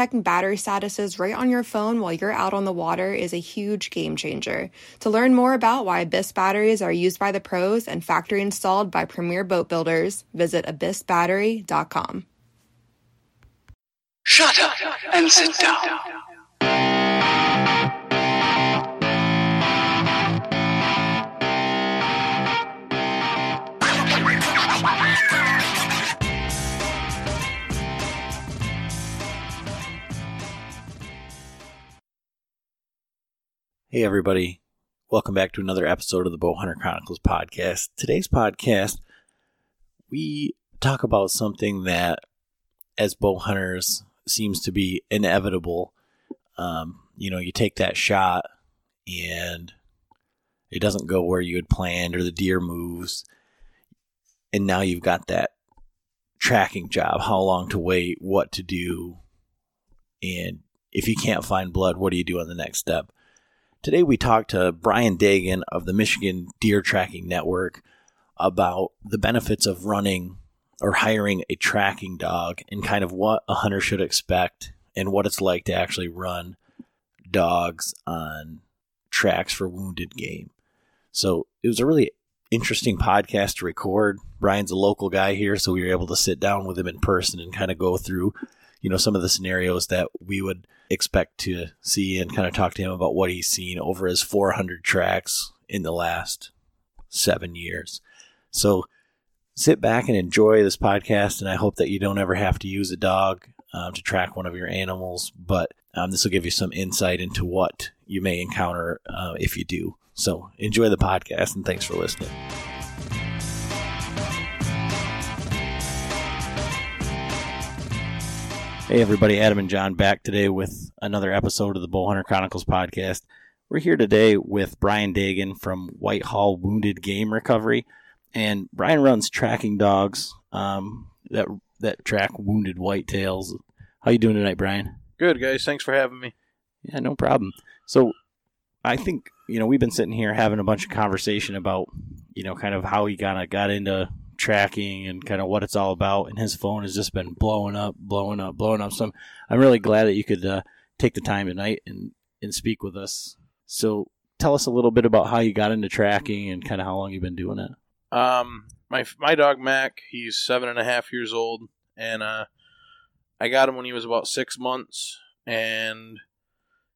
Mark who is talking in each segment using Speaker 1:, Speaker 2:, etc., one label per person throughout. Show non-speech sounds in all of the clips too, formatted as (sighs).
Speaker 1: checking battery statuses right on your phone while you're out on the water is a huge game changer. To learn more about why Abyss batteries are used by the pros and factory installed by premier boat builders, visit abyssbattery.com.
Speaker 2: Shut up and sit down.
Speaker 3: Hey, everybody. Welcome back to another episode of the Bowhunter Chronicles podcast. Today's podcast, we talk about something that, as bow hunters, seems to be inevitable. Um, you know, you take that shot and it doesn't go where you had planned, or the deer moves, and now you've got that tracking job how long to wait, what to do, and if you can't find blood, what do you do on the next step? Today we talked to Brian Dagen of the Michigan Deer Tracking Network about the benefits of running or hiring a tracking dog and kind of what a hunter should expect and what it's like to actually run dogs on tracks for wounded game. So it was a really interesting podcast to record. Brian's a local guy here, so we were able to sit down with him in person and kind of go through, you know, some of the scenarios that we would expect to see and kind of talk to him about what he's seen over his 400 tracks in the last seven years. So sit back and enjoy this podcast, and I hope that you don't ever have to use a dog um, to track one of your animals, but um, this will give you some insight into what you may encounter uh, if you do. So enjoy the podcast, and thanks for listening. Hey, everybody, Adam and John back today with another episode of the Bowhunter Chronicles podcast. We're here today with Brian Dagen from Whitehall Wounded Game Recovery. And Brian runs tracking dogs um, that that track wounded whitetails. How you doing tonight, Brian?
Speaker 4: Good, guys. Thanks for having me.
Speaker 3: Yeah, no problem. So, I think you know we've been sitting here having a bunch of conversation about you know kind of how he kind of got into tracking and kind of what it's all about. And his phone has just been blowing up, blowing up, blowing up. So I'm, I'm really glad that you could uh, take the time tonight and and speak with us. So tell us a little bit about how you got into tracking and kind of how long you've been doing it.
Speaker 4: Um, my my dog Mack, he's seven and a half years old, and uh, I got him when he was about six months, and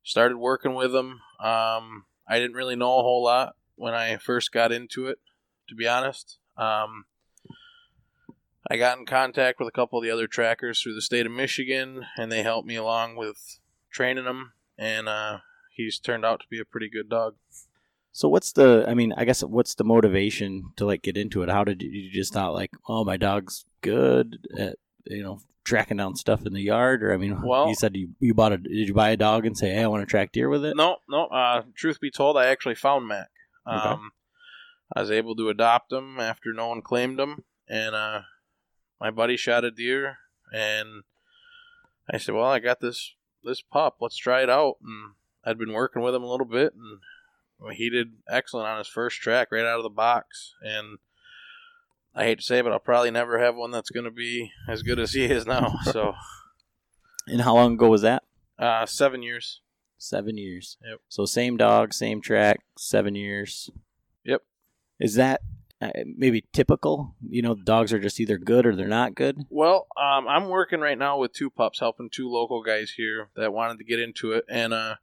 Speaker 4: started working with him. Um, I didn't really know a whole lot when I first got into it, to be honest. Um, I got in contact with a couple of the other trackers through the state of Michigan, and they helped me along with training him, and uh, he's turned out to be a pretty good dog.
Speaker 3: So what's the? I mean, I guess what's the motivation to like get into it? How did you, you just thought like, oh, my dog's good at you know tracking down stuff in the yard, or I mean,
Speaker 4: Well-
Speaker 3: you said you you bought a did you buy a dog and say, hey, I want to track deer with it?
Speaker 4: No, no. Uh, truth be told, I actually found Mack. Um,
Speaker 3: Okay.
Speaker 4: I was able to adopt him after no one claimed him, and uh, my buddy shot a deer, and I said, "Well, I got this this pup. Let's try it out." And I'd been working with him a little bit, and he did excellent on his first track right out of the box. And I hate to say, it, but I'll probably never have one that's going to be as good as he is now. (laughs) so,
Speaker 3: And how long ago was that?
Speaker 4: uh, seven years.
Speaker 3: Seven years.
Speaker 4: Yep.
Speaker 3: So same dog, same track, seven years.
Speaker 4: Yep.
Speaker 3: Is that? Uh, maybe typical? You know, dogs are just either good or they're not good.
Speaker 4: Well, um, I'm working right now with two pups, helping two local guys here that wanted to get into it, and uh,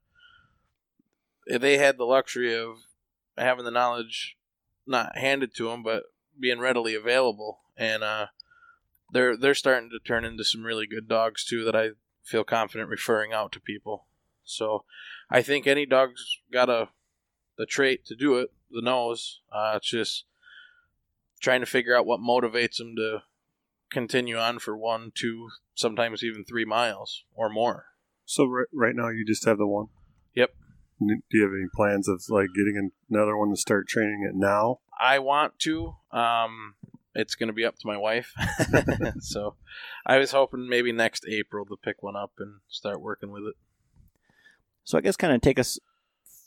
Speaker 4: they had the luxury of having the knowledge not handed to them, but being readily available, and uh, they're they're starting to turn into some really good dogs too that I feel confident referring out to people. So, I think any dog's got a the trait to do it, the nose. Uh, it's just trying to figure out what motivates them to continue on for one, two, sometimes even three miles or more.
Speaker 5: So right, right now you just have the one.
Speaker 4: Yep.
Speaker 5: Do you have any plans of like getting another one to start training it now?
Speaker 4: I want to. Um, it's going to be up to my wife. (laughs) (laughs) so I was hoping maybe next April to pick one up and start working with it.
Speaker 3: So I guess kind of take us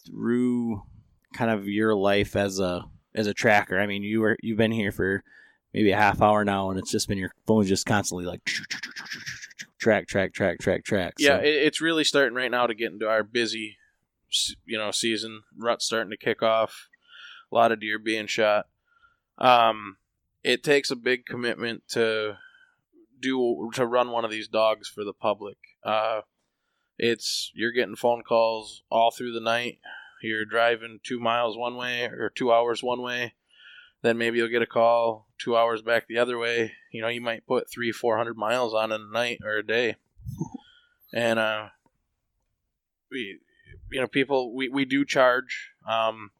Speaker 3: through kind of your life as a as a tracker. I mean, you were you've been here for maybe a half hour now, and it's just been your phone's just constantly like track, track, track, track, track.
Speaker 4: Yeah,
Speaker 3: So-
Speaker 4: it's really starting right now to get into our busy, you know, season. Rut's starting to kick off. A lot of deer being shot. Um, it takes a big commitment to do to run one of these dogs for the public. Uh, it's you're getting phone calls all through the night. You're driving two miles one way or two hours one way. Then maybe you'll get a call two hours back the other way. You know, you might put three, four hundred miles on in a night or a day and uh, we, you know, people we we do charge. Um,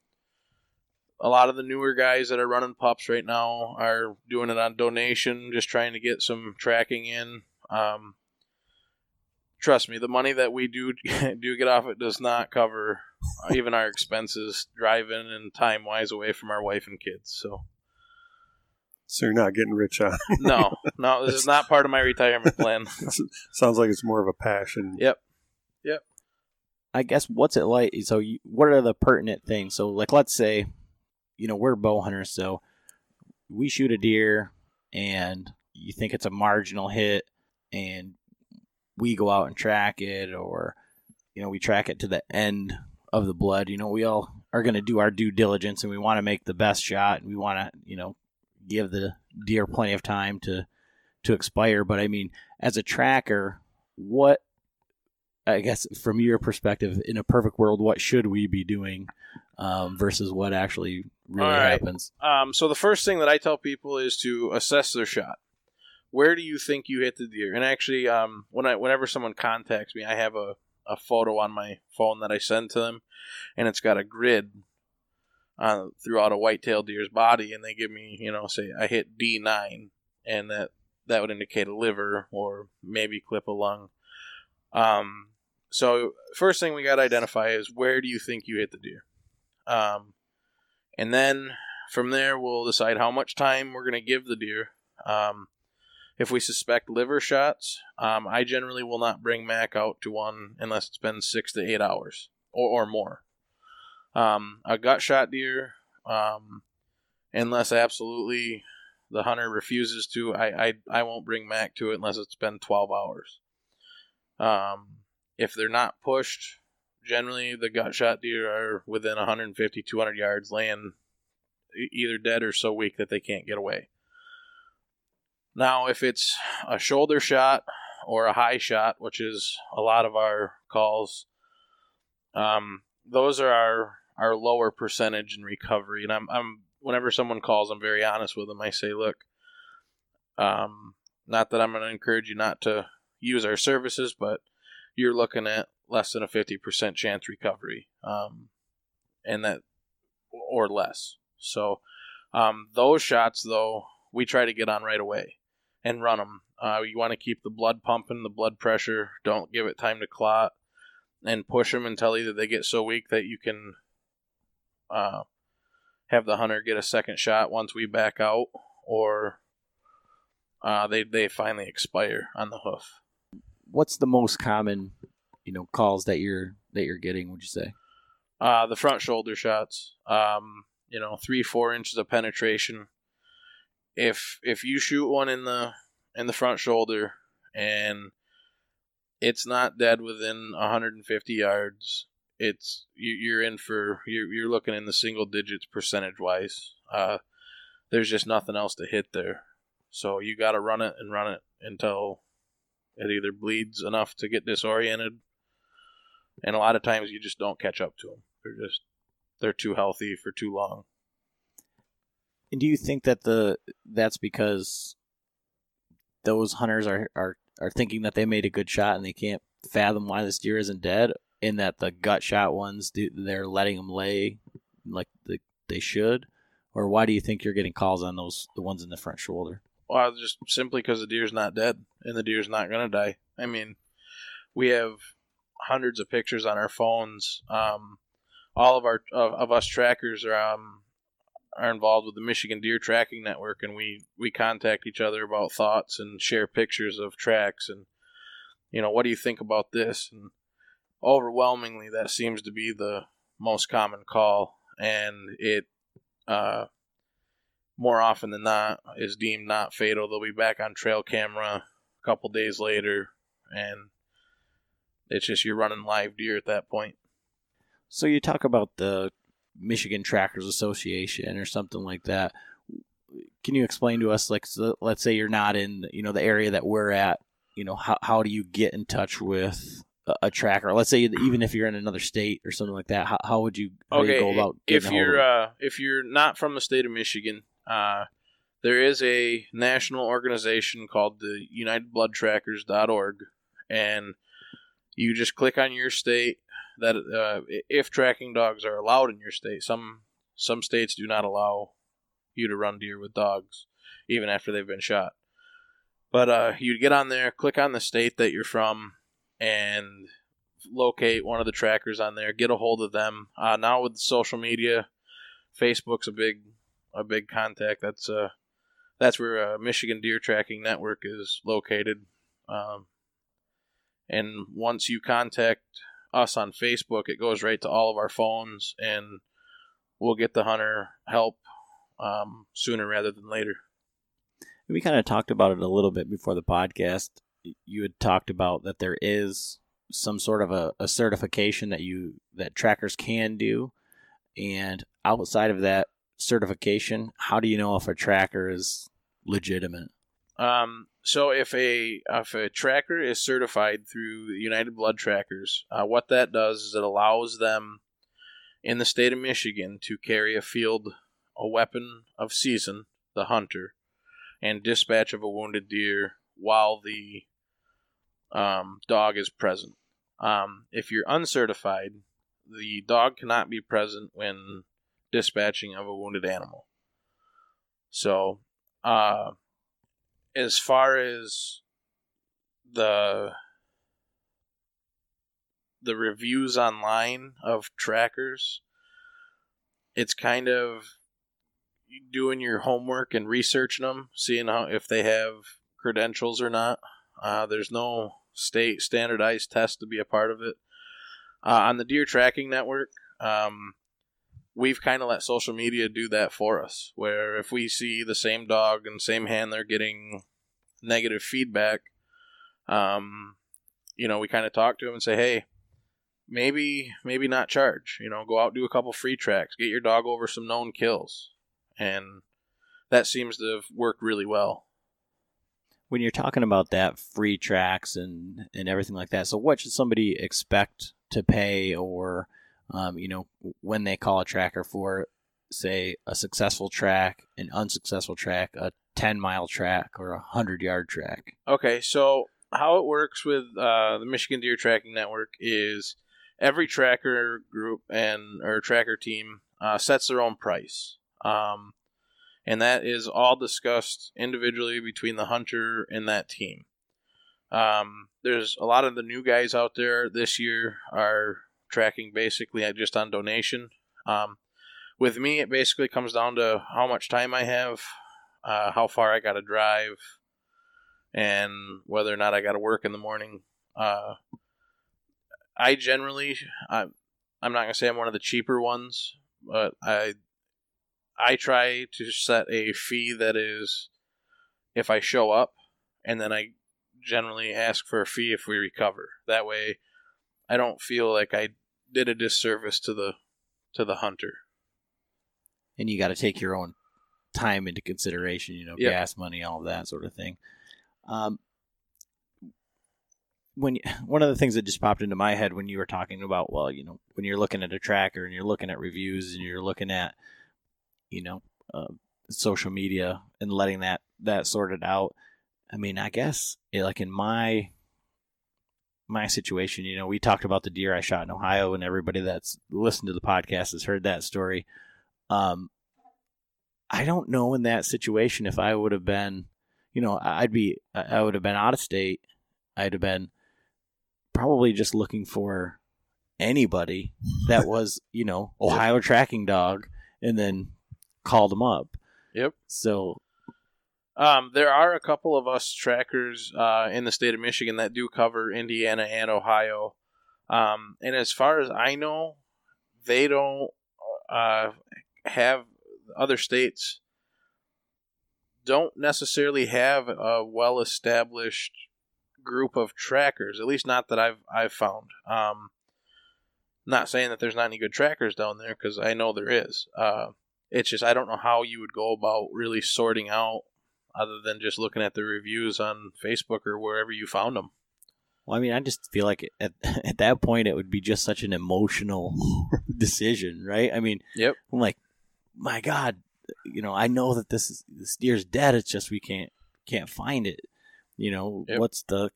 Speaker 4: a lot of the newer guys that are running pups right now are doing it on donation, just trying to get some tracking in. Um, trust me, the money that we do (laughs) do get off it does not cover even our expenses driving and time wise away from our wife and kids. So
Speaker 5: So you're not getting rich on.
Speaker 4: no, (laughs) no, this is not part of my retirement plan. (laughs)
Speaker 5: Sounds like it's more of a passion.
Speaker 4: Yep. Yep.
Speaker 3: I guess what's it like? So, you, what are the pertinent things? So, like, let's say, you know, we're bow hunters, so we shoot a deer, and you think it's a marginal hit, and we go out and track it, or you know, we track it to the end of the blood. You know, we all are going to do our due diligence, and we want to make the best shot, and we want to, you know, give the deer plenty of time to to expire. But I mean, as a tracker, what I guess from your perspective, in a perfect world, what should we be doing um, versus what actually really
Speaker 4: All right.
Speaker 3: happens?
Speaker 4: Um, so the first thing that I tell people is to assess their shot. Where do you think you hit the deer? And actually, um, when I whenever someone contacts me, I have a, a photo on my phone that I send to them, and it's got a grid uh, throughout a whitetail deer's body, and they give me, you know, say I hit D nine, and that that would indicate a liver or maybe clip a lung. Um, so first thing we got to identify is where do you think you hit the deer, um, and then from there we'll decide how much time we're going to give the deer. Um, if we suspect liver shots, um, I generally will not bring Mack out to one unless it's been six to eight hours or, or more. Um, a gut shot deer, um, unless absolutely the hunter refuses to, I, I, I won't bring Mack to it unless it's been 12 hours. Um, if they're not pushed, generally the gut shot deer are within 150, 200 yards, laying either dead or so weak that they can't get away. Now, if it's a shoulder shot or a high shot, which is a lot of our calls, um, those are our, our lower percentage in recovery. And I'm, I'm whenever someone calls, I'm very honest with them. I say, look, um, not that I'm going to encourage you not to use our services, but you're looking at less than a 50% chance recovery, um, and that or less. So, um, those shots though, we try to get on right away and run them. Uh, you want to keep the blood pumping, the blood pressure. Don't give it time to clot, and push them until either they get so weak that you can uh, have the hunter get a second shot once we back out, or uh, they they finally expire on the hoof.
Speaker 3: What's the most common, you know, calls that you're that you're getting? Would you say?
Speaker 4: Uh, the front shoulder shots, um, you know, three four inches of penetration. If if you shoot one in the in the front shoulder and it's not dead within 150 yards, it's you, you're in for you're you're looking in the single digits percentage wise. Uh, there's just nothing else to hit there. So you got to run it and run it until it either bleeds enough to get disoriented, and a lot of times you just don't catch up to them. They're just they're too healthy for too long.
Speaker 3: And do you think that the that's because those hunters are are are thinking that they made a good shot and they can't fathom why this deer isn't dead? In that the gut shot ones, do, they're letting them lay like the, they should, or why do you think you're getting calls on those the ones in the front shoulder?
Speaker 4: Well, just simply because the deer's not dead and the deer's not going to die. I mean, we have hundreds of pictures on our phones. Um, all of our of, of us trackers are um, are involved with the Michigan Deer Tracking Network, and we we contact each other about thoughts and share pictures of tracks and you know what do you think about this and overwhelmingly that seems to be the most common call and it uh, more often than not is deemed not fatal. They'll be back on trail camera a couple days later, and it's just you're running live deer at that point.
Speaker 3: So you talk about the Michigan Trackers Association or something like that. Can you explain to us, like, so let's say you're not in, you know, the area that we're at. You know, how how do you get in touch with a, a tracker? Let's say even if you're in another state or something like that, how, how would you, how do you go about
Speaker 4: if you're uh, if you're not from the state of Michigan, uh, there is a national organization called the United Blood UnitedBloodTrackers.org, and you just click on your state. That uh, if tracking dogs are allowed in your state, some some states do not allow you to run deer with dogs, even after they've been shot. But uh, you get on there, click on the state that you're from, and locate one of the trackers on there. Get a hold of them. Uh, now with social media, Facebook's a big a big contact. That's uh that's where uh, Michigan Deer Tracking Network is located. Um, and once you contact us on Facebook, it goes right to all of our phones, and we'll get the hunter help um, sooner rather than later.
Speaker 3: We kind of talked about it a little bit before the podcast. You had talked about that there is some sort of a, a certification that you that trackers can do, and outside of that certification, how do you know if a tracker is legitimate?
Speaker 4: Um, so if a if a tracker is certified through United Blood Trackers, uh, what that does is it allows them in the state of Michigan to carry a field a weapon of season, the hunter, and dispatch of a wounded deer while the um, dog is present. Um, if you're uncertified, the dog cannot be present when dispatching of a wounded animal. So, uh, as far as the the reviews online of trackers, it's kind of doing your homework and researching them, seeing how if they have credentials or not. Uh, there's no state standardized test to be a part of it. Uh, on the Deer Tracking Network, um, we've kind of let social media do that for us. Where if we see the same dog and same handler getting negative feedback, um, you know, we kind of talk to them and say, hey, maybe maybe not charge. You know, go out do a couple free tracks, get your dog over some known kills, and that seems to have worked really well.
Speaker 3: When you're talking about that free tracks and and everything like that, so what should somebody expect to pay, or um, you know, when they call a tracker for, say, a successful track, an unsuccessful track, a 10 mile track, or a 100 yard track?
Speaker 4: Okay, so how it works with uh, the Michigan Deer Tracking Network is every tracker group and or tracker team uh, sets their own price, um, and that is all discussed individually between the hunter and that team. Um, there's a lot of the new guys out there this year are tracking basically just on donation. Um, with me, it basically comes down to how much time I have, uh, how far I got to drive, and whether or not I got to work in the morning. Uh, I generally, I'm, I'm not gonna say I'm one of the cheaper ones, but I, I try to set a fee that is, if I show up, and then I generally ask for a fee if we recover. That way, I don't feel like I did a disservice to the to the hunter.
Speaker 3: And you got to take your own time into consideration. You know,
Speaker 4: Yep.
Speaker 3: gas money, all of that sort of thing. Um, when you- (laughs) one of the things that just popped into my head when you were talking about, well, you know, when you're looking at a tracker and you're looking at reviews and you're looking at, you know, uh, social media and letting that that sorted out. I mean, I guess eh, like in my my situation, you know, we talked about the deer I shot in Ohio, and everybody that's listened to the podcast has heard that story. Um, I don't know in that situation if I would have been, you know, I'd be, I would have been out of state. I'd have been probably just looking for anybody that (laughs) was, you know, Ohio tracking dog, and then called them up.
Speaker 4: Yep.
Speaker 3: So
Speaker 4: Um, there are a couple of us trackers uh, in the state of Michigan that do cover Indiana and Ohio. Um, and as far as I know, they don't uh, have other states don't necessarily have a well established group of trackers. At least not that I've I've found. Um, not saying that there's not any good trackers down there because I know there is. Uh, it's just I don't know how you would go about really sorting out other than just looking at the reviews on Facebook or wherever you found them.
Speaker 3: Well, I mean, I just feel like at (laughs) at that point it would be just such an emotional (laughs) decision, right? I mean,
Speaker 4: Yep.
Speaker 3: I'm like, my God, you know, I know that this is this deer's dead. It's just we can't can't find it. You know,
Speaker 4: Yep.
Speaker 3: what's the?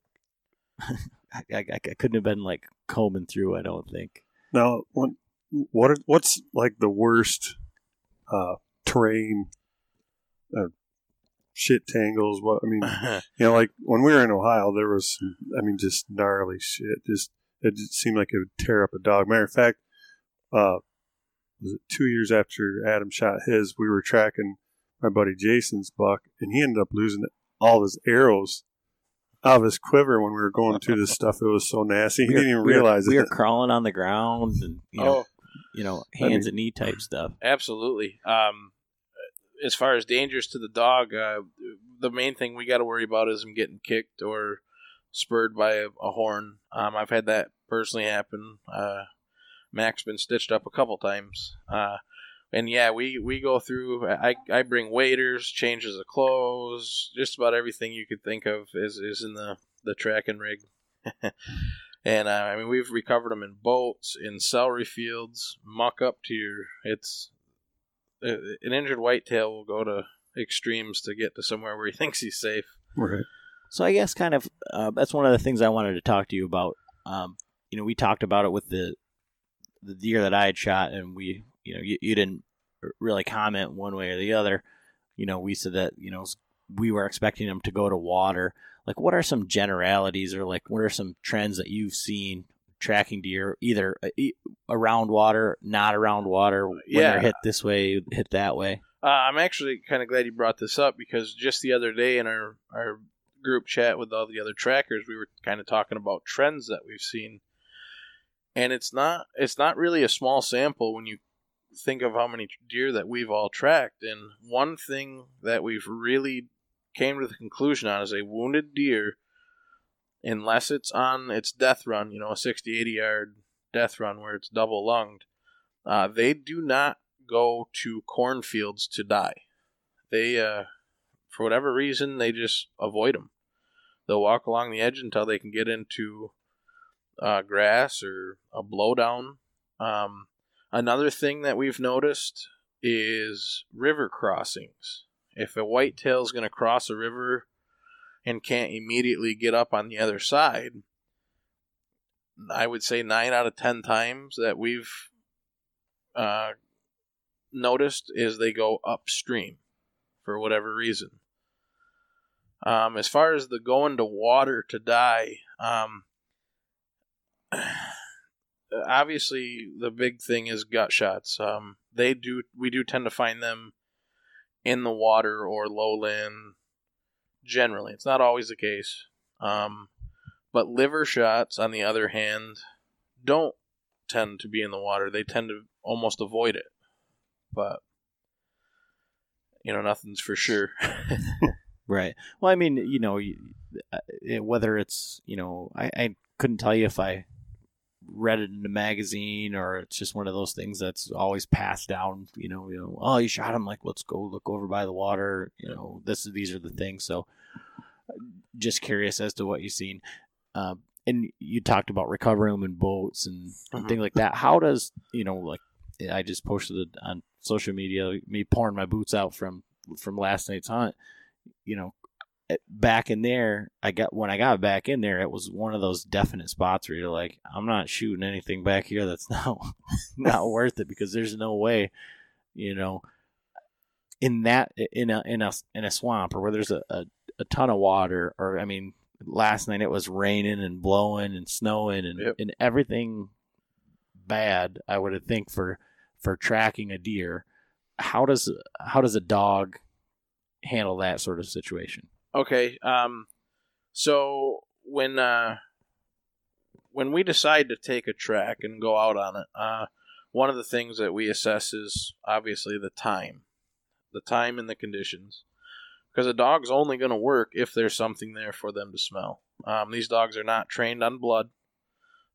Speaker 3: (laughs) I, I, I couldn't have been like combing through. I don't think.
Speaker 5: Now, what what what's like the worst uh, terrain? Uh, shit tangles. What I mean, (laughs) you know, like when we were in Ohio, there was, I mean, just gnarly shit. Just it just seemed like it would tear up a dog. Matter of fact, uh, was it two years after Adam shot his? We were tracking my buddy Jason's buck, and he ended up losing all his arrows out of his quiver when we were going through this (laughs) stuff. It was so nasty. He
Speaker 3: We
Speaker 5: didn't even
Speaker 3: we were-
Speaker 5: realize
Speaker 3: we
Speaker 5: it.
Speaker 3: were crawling on the ground and you know,
Speaker 4: oh,
Speaker 3: you know,
Speaker 5: I mean-
Speaker 3: hands and knee type stuff.
Speaker 4: absolutely. Um, as far as dangers to the dog, uh, the main thing we got to worry about is him getting kicked or spurred by a, a horn. Um, I've had that personally happen. Uh, Mack's been stitched up a couple times. Uh, and yeah, we, we go through. I, I bring waders, changes of clothes, just about everything you could think of is, is in the the tracking rig. (laughs) and uh, I mean, we've recovered them in boats, in celery fields, muck up to your. It's an injured whitetail will go to extremes to get to somewhere where he (laughs) thinks he's safe.
Speaker 5: right.
Speaker 3: So I guess kind of uh, that's one of the things I wanted to talk to you about. Um, you know, we talked about it with the the deer that I had shot, and we, you know, you, you didn't really comment one way or the other. You know, we said that you know we were expecting them to go to water. Like, what are some generalities, or like what are some trends that you've seen tracking deer, either uh, around water, not around water, when
Speaker 4: Yeah.
Speaker 3: they're hit this way, hit that way?
Speaker 4: Uh, I'm actually kind of glad you brought this up because just the other day in our, our group chat with all the other trackers, we were kind of talking about trends that we've seen, and it's not it's not really a small sample when you think of how many deer that we've all tracked. And one thing that we've really came to the conclusion on is a wounded deer, unless it's on its death run, you know, a 60, 80 yard death run where it's double lunged, uh, they do not go to cornfields to die. They, uh, for whatever reason, they just avoid them. They'll walk along the edge until they can get into uh, grass or a blowdown. Um, another thing that we've noticed is river crossings. If a whitetail is going to cross a river and can't immediately get up on the other side, I would say nine out of ten times that we've uh, noticed is they go upstream for whatever reason. Um, as far as the going to water to die, um, (sighs) obviously the big thing is gut shots. Um, they do we do tend to find them in the water or lowland. Generally, it's not always the case. Um, but liver shots, on the other hand, don't tend to be in the water. They tend to almost avoid it. But you know, nothing's for sure. (laughs) (laughs)
Speaker 3: Right. Well, I mean, you know, uh, whether it's you know, I, I couldn't tell you if I read it in a magazine or it's just one of those things that's always passed down. You know, you know, oh, you shot him. Like, let's go look over by the water. You know, this these are the things. So, just curious as to what you've seen. Uh, and you talked about recovering them in boats and, and
Speaker 4: Mhm.
Speaker 3: things like that. How does you know, like I just posted it on social media, me pouring my boots out from from last night's hunt. You know, eh, back in there, I got when I got back in there, it was one of those definite spots where you're like, I'm not shooting anything back here that's (laughs) not not (laughs) worth it because there's no way, you know, in that in a in a in a swamp or where there's a, a, a ton of water or I mean, last night it was raining and blowing and snowing and
Speaker 4: Yep.
Speaker 3: and everything bad. I would think for for tracking a deer. How does how does a dog handle that sort of situation?
Speaker 4: Okay. Um, so when uh, when we decide to take a track and go out on it, uh, one of the things that we assess is obviously the time, the time and the conditions, because a dog's only going to work if there's something there for them to smell. Um, these dogs are not trained on blood;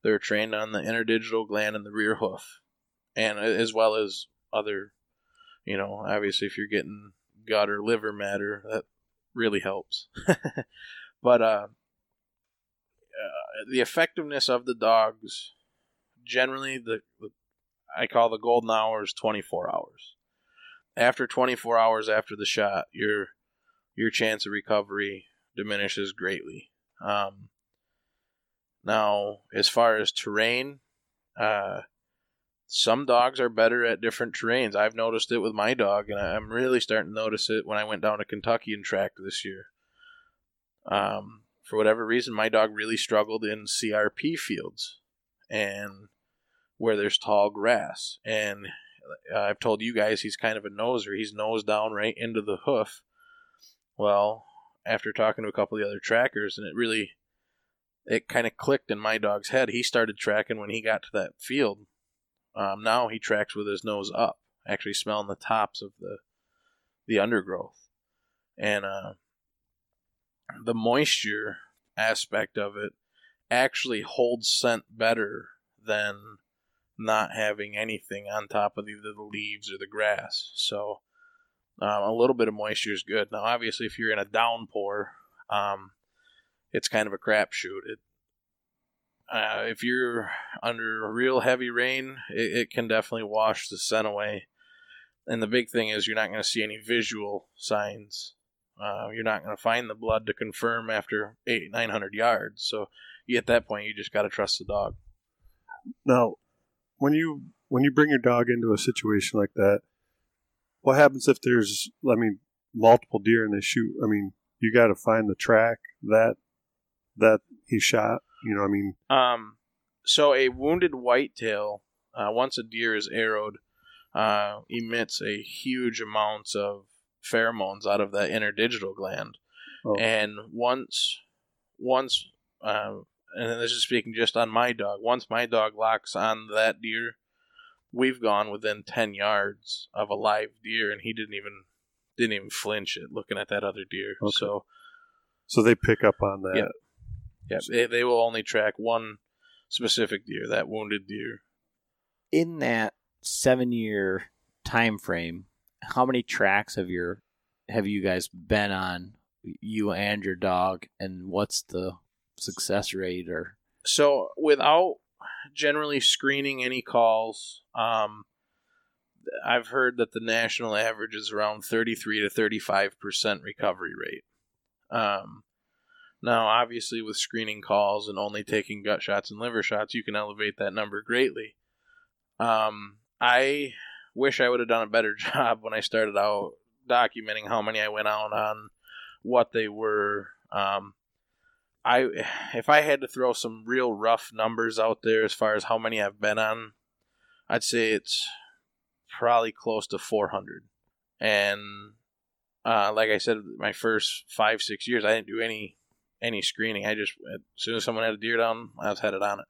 Speaker 4: they're trained on the interdigital gland in the rear hoof, and as well as other, you know, obviously if you're getting gut or liver matter, that really helps. (laughs) but uh, uh, the effectiveness of the dogs, generally, the, the I call the golden hours 24 hours. After 24 hours after the shot, your your chance of recovery diminishes greatly. Um, now, as far as terrain, uh, some dogs are better at different terrains. I've noticed it with my dog, and I'm really starting to notice it when I went down to Kentucky and tracked this year. Um, for whatever reason, my dog really struggled in CRP fields and where there's tall grass. And uh, I've told you guys he's kind of a noser. He's nose down right into the hoof. Well, after talking to a couple of the other trackers, and it really, it kind of clicked in my dog's head. He started tracking when he got to that field. Um, now he tracks with his nose up, actually smelling the tops of the the undergrowth, and uh, the moisture aspect of it actually holds scent better than not having anything on top of either the leaves or the grass. So um, a little bit of moisture is good. Now, obviously, if you're in a downpour, um, it's kind of a crapshoot. It uh, if you're under real heavy rain, it, it can definitely wash the scent away. And the big thing is you're not going to see any visual signs. Uh, you're not going to find the blood to confirm after eight, nine hundred yards. So at that point, you just got to trust the dog.
Speaker 5: Now, when you when you bring your dog into a situation like that, what happens if there's I mean multiple deer and they shoot? I mean, you got to find the track that that he shot. You know, I mean,
Speaker 4: Um, so a wounded whitetail, uh, once a deer is arrowed, uh, emits a huge amounts of pheromones out of that interdigital gland,
Speaker 5: Oh.
Speaker 4: and once, once, uh, and this is speaking just on my dog. Once my dog locks on that deer, we've gone within ten yards of a live deer, and he didn't even didn't even flinch it looking at that other deer.
Speaker 5: Okay.
Speaker 4: So
Speaker 5: so they pick up on that.
Speaker 4: Yeah. yeah, they, they will only track one specific deer, that wounded deer.
Speaker 3: In that seven year time frame, how many tracks have your have you guys been on, you and your dog, and what's the success rate or
Speaker 4: So without generally screening any calls, um, I've heard that the national average is around 33 to 35 percent recovery rate. Um, now, obviously, with screening calls and only taking gut shots and liver shots, you can elevate that number greatly. Um, I wish I would have done a better (laughs) job when I started out documenting how many I went out on, what they were. Um, I if I had to throw some real rough numbers out there as far as how many I've been on, I'd say it's probably close to 400. And uh, like I said, my first five six years, I didn't do any any screening. I just as soon as someone had a deer down, I was headed on it.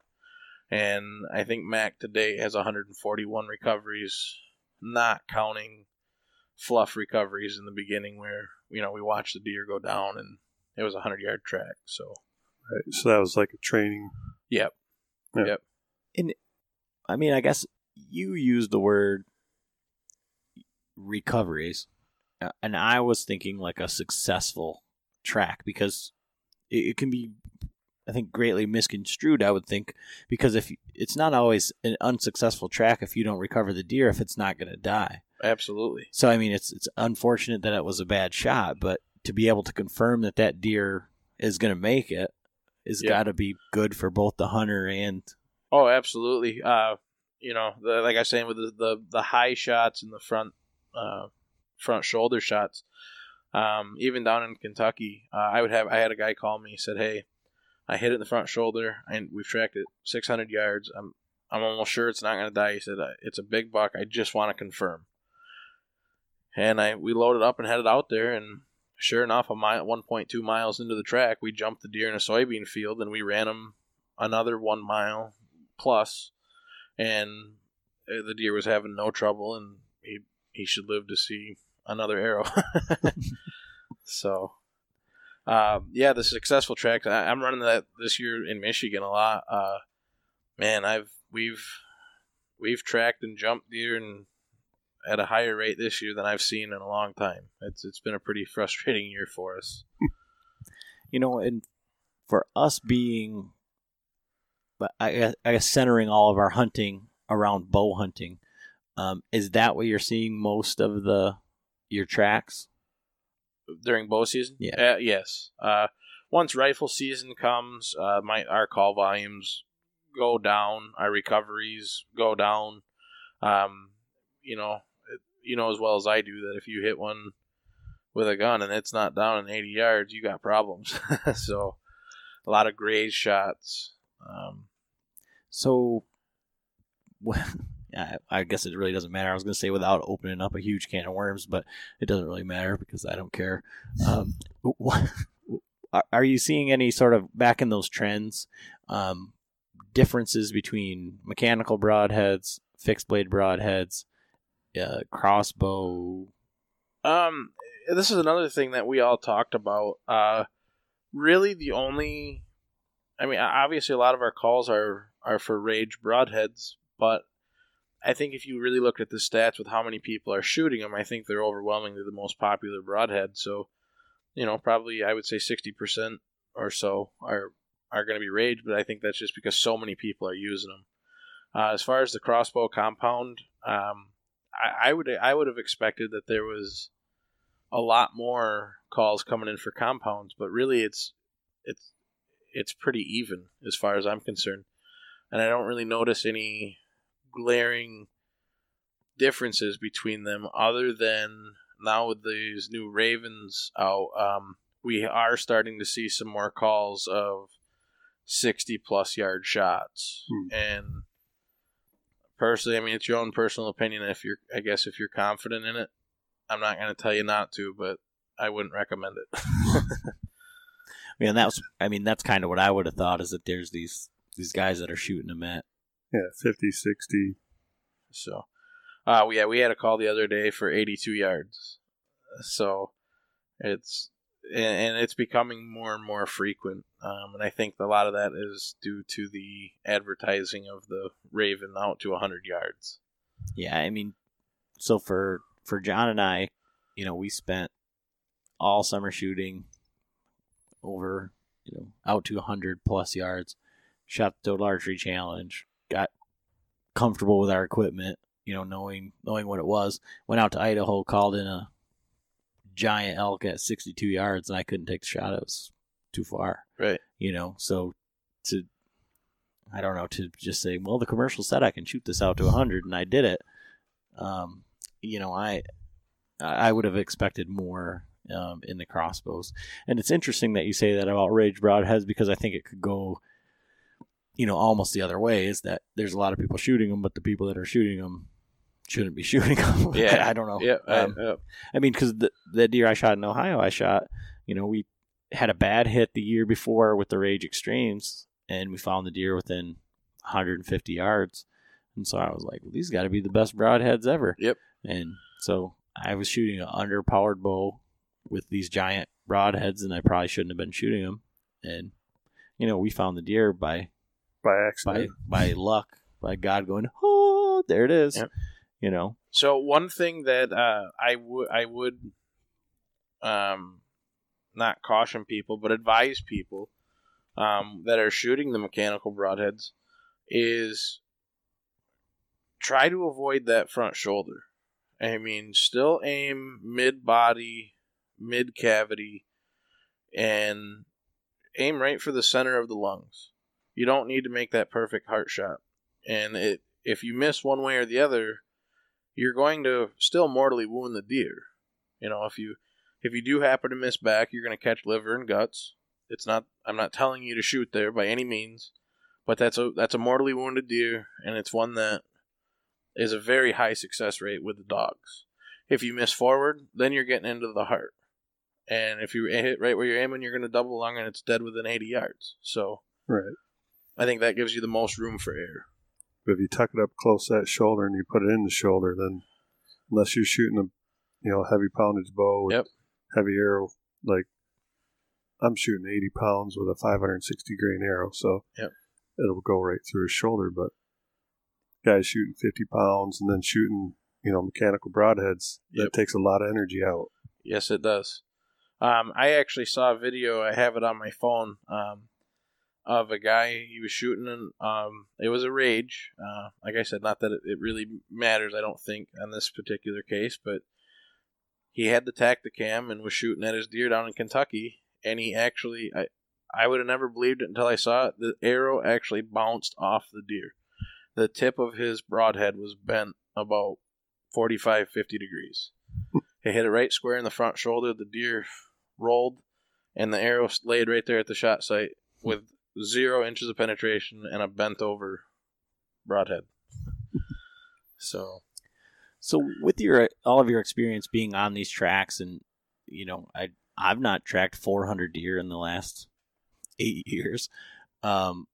Speaker 4: And I think Mack today has 141 recoveries, not counting fluff recoveries in the beginning where you know we watched the deer go down and it was a hundred yard track. So
Speaker 5: Right. So that was like a training.
Speaker 4: Yep.
Speaker 5: Yeah.
Speaker 4: Yep.
Speaker 3: And I mean, I guess you used the word recoveries, uh, and I was thinking like a successful track because it, it can be, I think, greatly misconstrued. I would think because if it's not always an unsuccessful track if you don't recover the deer if it's not going to die.
Speaker 4: Absolutely.
Speaker 3: So I mean, it's it's unfortunate that it was a bad shot, but to be able to confirm that that deer is going to make it is
Speaker 4: Yeah.
Speaker 3: got to be good for both the hunter and
Speaker 4: Oh, absolutely. Uh, you know, the, like I was saying with the, the the high shots and the front uh, front shoulder shots. Um, even down in Kentucky, uh, I would have I had a guy call me. He said, "Hey, I hit it in the front shoulder, and we've tracked it 600 yards. I'm I'm almost sure it's not going to die." He said, "Uh, "It's a big buck. I just want to confirm." And I we loaded up and headed out there, and sure enough, a mile 1.2 miles into the track, we jumped the deer in a soybean field, and we ran him another one mile plus, and uh, the deer was having no trouble, and he he should live to see another arrow. (laughs) so, um, yeah, the successful tracks. I, I'm running that this year in Michigan a lot. Uh, man, I've we've we've tracked and jumped deer and at a higher rate this year than I've seen in a long time. It's it's been a pretty (laughs) frustrating year for us.
Speaker 3: you know, and for us being, but I guess, I guess centering all of our hunting around bow hunting, um, is that what you're seeing most of the your tracks?
Speaker 4: during bow season?
Speaker 3: Yeah.
Speaker 4: Uh, yes. Uh, once rifle season comes, uh, my our call volumes go down, our recoveries go down. Um, you know, you know as well as I do that if you hit one with a gun and it's not down in 80 yards, you got problems. (laughs) so, a lot of graze shots. Um,
Speaker 3: So, (laughs) well, yeah, I guess it really doesn't matter. I was going to say without opening up a huge can of worms, but it doesn't really matter because I don't care. Um, what, (laughs) are- are you seeing any sort of back in those trends um, differences between mechanical broadheads, fixed blade broadheads, uh, crossbow?
Speaker 4: Um, this is another thing that we all talked about. Uh, really, the only, I mean, obviously, a lot of our calls are are for rage broadheads, but I think if you really look at the stats with how many people are shooting them, I think they're overwhelmingly the most popular broadhead. So, you know, probably I would say sixty percent or so are are going to be rage, but I think that's just because so many people are using them. Uh, as far as the crossbow compound, um, I, I would I would have expected that there was a lot more calls coming in for compounds, but really it's it's it's pretty even as far as I'm concerned, and I don't really notice any glaring differences between them other than now with these new Ravins out, um, we are starting to see some more calls of sixty plus yard shots,
Speaker 5: Hmm.
Speaker 4: and personally, I mean, it's your own personal opinion. If you're, I guess, if you're confident in it, I'm not going to tell you not to, but I wouldn't recommend it. (laughs)
Speaker 3: I mean, that was, I mean, that's kind of what I would have thought is that there's these these guys that are shooting them at.
Speaker 5: Yeah, 50, 60.
Speaker 4: so, uh, yeah, we had a call the other day for 82 yards. So, it's and, it's becoming more and more frequent, um, and I think a lot of that is due to the advertising of the Ravin out to 100 yards.
Speaker 3: Yeah, I mean, so for for John and I, you know, we spent all summer shooting over, you know, out to 100 plus yards, shot the total archery challenge, got comfortable with our equipment, you know, knowing knowing what it was. Went out to Idaho, called in a giant elk at 62 yards, and I couldn't take the shot. It was too far
Speaker 4: Right.
Speaker 3: you know so to i don't know to just say well the commercial said i can shoot this out to 100 and i did it um you know i i would have expected more um, in the crossbows and it's interesting that you say that about rage broadheads because i think it could go you know almost the other way is that there's a lot of people shooting them but the people that are shooting them shouldn't be (laughs) shooting them (laughs)
Speaker 4: Yeah.
Speaker 3: i don't know
Speaker 4: Yeah. I-
Speaker 3: Um,
Speaker 4: uh,
Speaker 3: I mean, because the the deer I shot in Ohio, I shot. You know, we had a bad hit the year before with the Rage Extremes, and we found the deer within 150 yards, and so I was like, well, "These got to be the best broadheads ever."
Speaker 4: Yep.
Speaker 3: And so I was shooting an underpowered bow with these giant broadheads, and I probably shouldn't have been shooting them. And you know, we found the deer by
Speaker 5: By
Speaker 3: by
Speaker 5: accident.
Speaker 3: by luck. by God going, oh, there it is.
Speaker 4: Yep.
Speaker 3: You know,
Speaker 4: So one thing that uh, I would I would um, not caution people, but advise people um, that are shooting the mechanical broadheads is try to avoid that front shoulder. I mean, still aim mid body, mid cavity, and aim right for the center of the lungs. You don't need to make that perfect heart shot. And it if you miss one way or the other, you're going to still mortally wound the deer. You know, if you if you do happen to miss back, you're going to catch liver and guts. It's not I'm not telling you to shoot there by any means, but that's a that's a mortally wounded deer and it's one that is a very high success rate with the dogs. If you miss forward, then you're getting into the heart. And if you hit right where you're aiming, you're going to double lung and it's dead within 80 yards. So
Speaker 5: Right.
Speaker 4: I think that gives you the most room for error.
Speaker 5: But if you tuck it up close to that shoulder and you put it in the shoulder, then unless you're shooting a you know heavy poundage bow with
Speaker 4: Yep.
Speaker 5: heavy arrow, like I'm shooting 80 pounds with a 560 grain arrow, so
Speaker 4: Yep.
Speaker 5: it'll go right through his shoulder. But guys shooting 50 pounds and then shooting you know mechanical broadheads,
Speaker 4: Yep.
Speaker 5: that takes a lot of energy out.
Speaker 4: Yes, it does. Um, I actually saw a video. I have it on my phone um, of a guy. He was shooting, and um, it was a rage. Uh, like I said, not that it, it really matters. I don't think on this particular case, but he had the Tactacam and was shooting at his deer down in Kentucky, and he actually, I, I would have never believed it until I saw it. The arrow actually bounced off the deer. The tip of his broadhead was bent about 45, 50 degrees. It hit it right square in the front shoulder. The deer rolled, and the arrow laid right there at the shot site with zero inches of penetration and a bent over broadhead. So
Speaker 3: So with your all of your experience being on these tracks, and you know, I I've not tracked 400 deer in the last eight years. Um,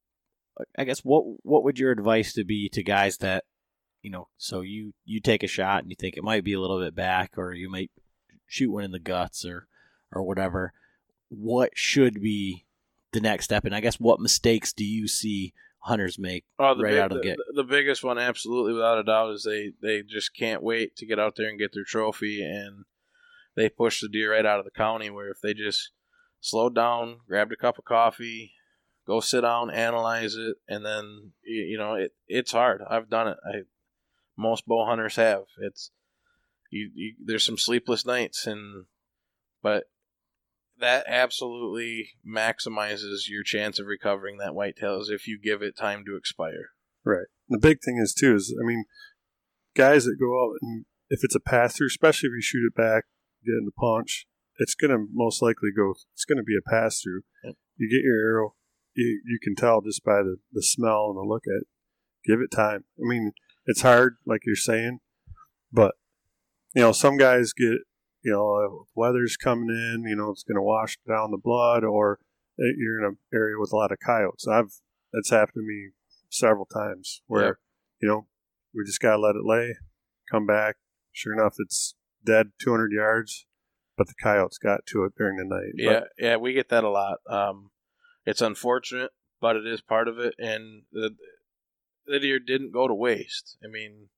Speaker 3: I guess what what would your advice to be to guys that you know? So you you take a shot and you think it might be a little bit back, or you might shoot one in the guts, or or whatever. What should be the next step? And I guess what mistakes do you see hunters make
Speaker 4: Oh, the
Speaker 3: right
Speaker 4: big-
Speaker 3: out of the
Speaker 4: the,
Speaker 3: gate?
Speaker 4: the biggest one, absolutely, without a doubt, is they they just can't wait to get out there and get their trophy, and they push the deer right out of the county. Where if they just slowed down, grabbed a cup of coffee, go sit down, analyze it, and then you, you know it it's hard. I've done it. I most bow hunters have. It's you, you there's some sleepless nights, and but that absolutely maximizes your chance of recovering that whitetail is if you give it time to expire.
Speaker 5: Right. The big thing is too is I mean, guys that go out and if it's a pass through, especially if you shoot it back, get in the punch, it's gonna most likely go. It's gonna be a pass through.
Speaker 4: Yep.
Speaker 5: You get your arrow, you you can tell just by the the smell and the look at. it. Give it time. I mean, it's hard, like you're saying, but you know, some guys get you know, weather's coming in, you know, it's gonna wash down the blood, or uh, you're in an area with a lot of coyotes. I've that's happened to me several times where
Speaker 4: Yep.
Speaker 5: you know we just gotta let it lay, come back. Sure enough, it's dead 200 yards, but the coyotes got to it during the night.
Speaker 4: Yeah, yeah, we get that a lot. Um, it's unfortunate, but it is part of it, and the the deer didn't go to waste. I mean,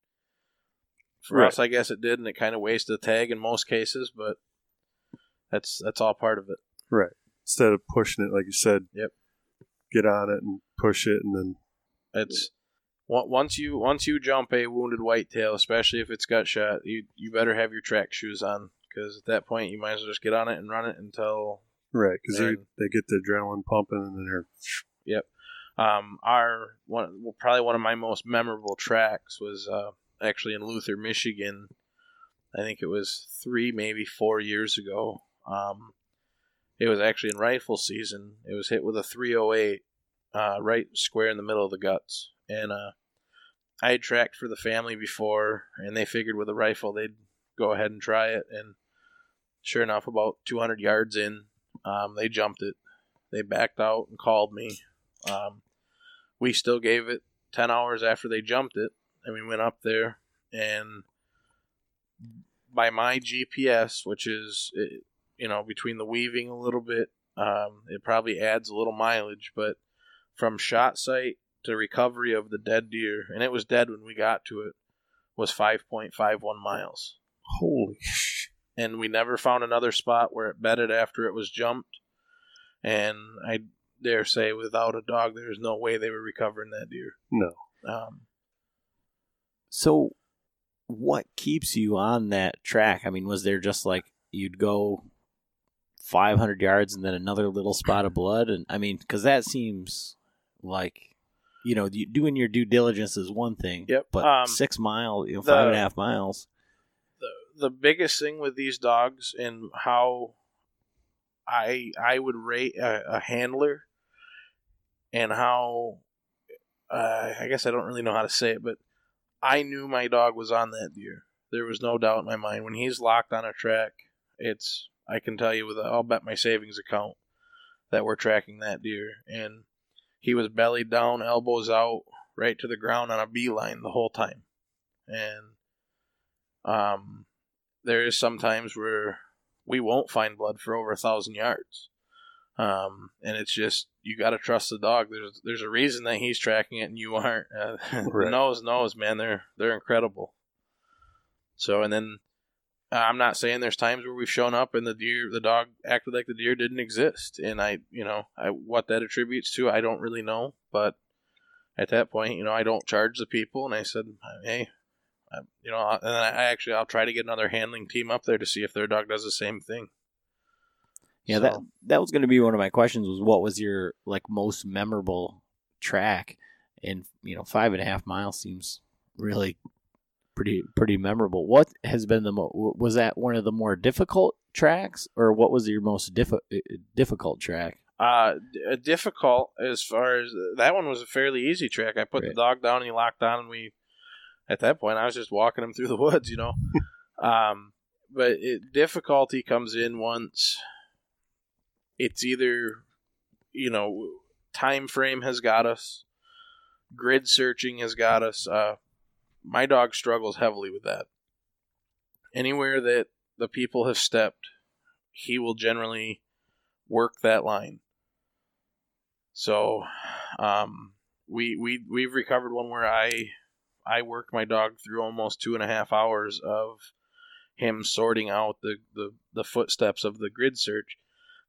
Speaker 4: for
Speaker 5: Right.
Speaker 4: us, I guess it did, and it kind of wasted the tag in most cases, but that's that's all part of it.
Speaker 5: right instead of pushing it like you said.
Speaker 4: Yep.
Speaker 5: Get on it and push it, and then
Speaker 4: It's once you once you jump a wounded whitetail, especially if it's gut shot, you you better have your track shoes on because at that point you might as well just get on it and run it until
Speaker 5: right because they they get the adrenaline pumping, and then they're yep.
Speaker 4: Um, our one, well, probably one of my most memorable tracks was uh, actually in Luther, Michigan. I think it was three, maybe four years ago. Um, it was actually in rifle season. It was hit with a 308, uh, right square in the middle of the guts. And uh, I had tracked for the family before, and they figured with a rifle they'd go ahead and try it. And sure enough, about 200 yards in, um, they jumped it. They backed out and called me. Um, we still gave it 10 hours after they jumped it, and we went up there. And by my GPS, which is, eh, you know, between the weaving a little bit, um, it probably adds a little mileage, but from shot site to recovery of the dead deer, and it was dead when we got to it, was 5.51 miles.
Speaker 5: Holy! (laughs)
Speaker 4: And we never found another spot where it bedded after it was jumped. And I dare say, without a dog, there's no way they were recovering that deer.
Speaker 5: No.
Speaker 4: Um,
Speaker 3: So, what keeps you on that track? I mean, was there just like you'd go 500 yards and then another little spot of blood? And I mean, because that seems like, you know, you, doing your due diligence is one thing.
Speaker 4: Yep.
Speaker 3: But
Speaker 4: Um,
Speaker 3: six mile, you know,
Speaker 4: the-
Speaker 3: five and a half miles.
Speaker 4: the the biggest thing with these dogs and how I I would rate a, a handler and how uh, I guess I don't really know how to say it, but I knew my dog was on that deer. There was no doubt in my mind when he's locked on a track. It's I can tell you with I'll bet my savings account that we're tracking that deer, and he was belly down, elbows out, right to the ground on a beeline the whole time, and um, there is sometimes where we won't find blood for over a thousand yards. Um, and it's just you got to trust the dog. There's there's a reason that he's tracking it and you aren't. Uh, (laughs)
Speaker 5: Right.
Speaker 4: nose knows, man. They're they're incredible. So and then uh, I'm not saying there's times where we've shown up and the deer, the dog acted like the deer didn't exist, and I, you know, I what that attributes to, I don't really know. But at that point, you know, I don't charge the people, and I said, hey, I, you know, and then I actually I'll try to get another handling team up there to see if their dog does the same thing.
Speaker 3: Yeah, that
Speaker 4: So-
Speaker 3: that was going to be one of my questions. Was what was your like most memorable track? And you know, five and a half miles seems really pretty pretty memorable. What has been the mo- was that one of the more difficult tracks, or what was your most uh, difficult track?
Speaker 4: Uh, uh, difficult as far as that one was a fairly easy track. I put
Speaker 3: Right.
Speaker 4: the dog down and he locked on, and we at that point I was just walking him through the woods, you know. (laughs) um, but it, difficulty comes in once it's either you know time frame has got us, grid searching has got us. Uh, my dog struggles heavily with that. Anywhere that the people have stepped, he will generally work that line. So, um, we we we've recovered one where I I worked my dog through almost two and a half hours of him sorting out the, the, the footsteps of the grid search.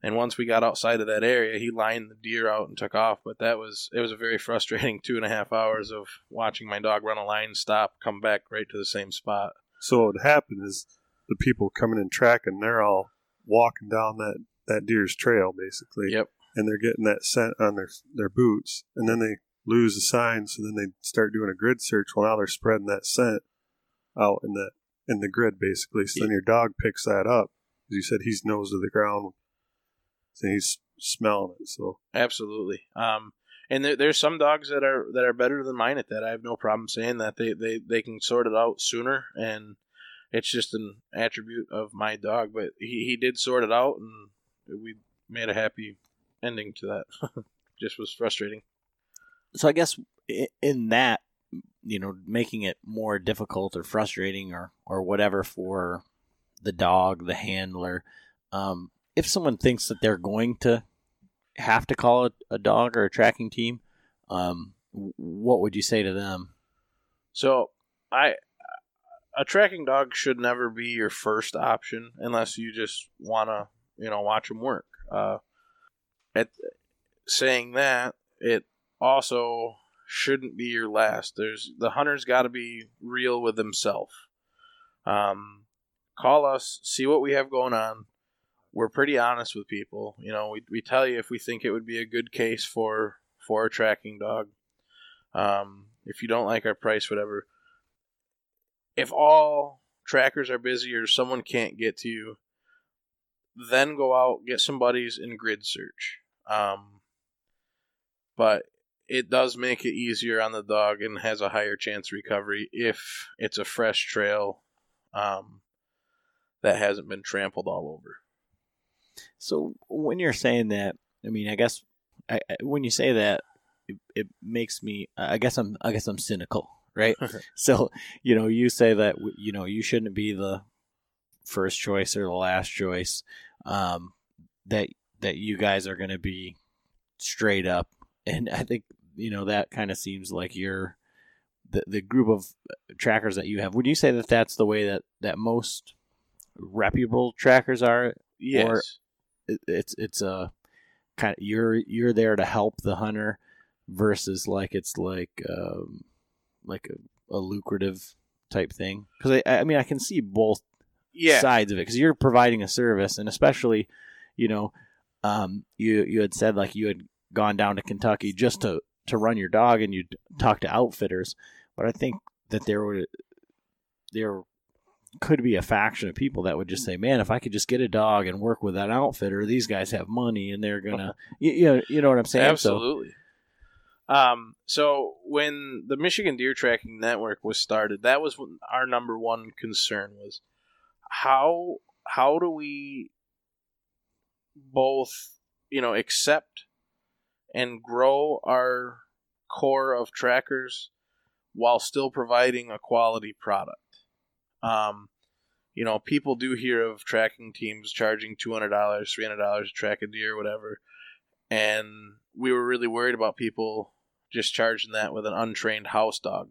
Speaker 4: And once we got outside of that area, he lined the deer out and took off. But that was it was a very (laughs) frustrating two and a half hours of watching my dog run a line, stop, come back right to the same spot.
Speaker 5: So what would happen is the people coming in tracking, they're all walking down that, that deer's trail basically.
Speaker 4: Yep.
Speaker 5: And they're getting that scent on their their boots, and then they lose the sign. So then they start doing a grid search. Well, now they're spreading that scent out in the in the grid basically. So then your dog picks that up. As you said, he's nose to the ground, so he's smelling it. So
Speaker 4: Absolutely. Um, and there, there's some dogs that are that are better than mine at that. I have no problem saying that they, they, they can sort it out sooner, and it's just an attribute of my dog. But he, he did sort it out, and we made a happy ending to that. (laughs) just was frustrating.
Speaker 3: So I guess in that, you know, making it more difficult or frustrating or or whatever for the dog, the handler. Um, if someone thinks that they're going to have to call a, a dog or a tracking team, um, what would you say to them?
Speaker 4: So I a tracking dog should never be your first option unless you just want to you know watch them work. Uh, at saying that, it also shouldn't be your last. There's the hunter's got to be real with himself. Um, call us, see what we have going on. We're pretty honest with people. You know, we we tell you if we think it would be a good case for for a tracking dog. Um, if you don't like our price, whatever. If all trackers are busy or someone can't get to you, then go out, get some buddies, and grid search. Um, but it does make it easier on the dog and has a higher chance recovery if it's a fresh trail um, that hasn't been trampled all over.
Speaker 3: So when you're saying that, I mean, I guess I, I- when you say that, it, it makes me. I guess I'm. I guess I'm cynical, right? (laughs) so you know, you say that you know you shouldn't be the first choice or the last choice. Um, that that you guys are going to be straight up, and I think you know that kind of seems like you're the the group of trackers that you have. Would you say that that's the way that that most reputable trackers are?
Speaker 4: Yes.
Speaker 3: It, it's it's a kind of you're you're there to help the hunter versus like it's like um, like a, a lucrative type thing because I I mean I can see both
Speaker 4: yeah.
Speaker 3: sides of it because you're providing a service and especially you know um, you you had said like you had gone down to Kentucky just to to run your dog and you'd talk to outfitters but I think that there were there could be a faction of people that would just say man if I could just get a dog and work with that outfitter these guys have money and they're (laughs) gonna you, you know you know what I'm saying So-
Speaker 4: Absolutely. Um, so when the Michigan Deer Tracking Network was started, that was when our number one concern was how how do we both you know accept and grow our core of trackers while still providing a quality product. Um, you know, people do hear of tracking teams charging two hundred dollars, three hundred dollars to track a deer, whatever and we were really worried about people just charging that with an untrained house dog,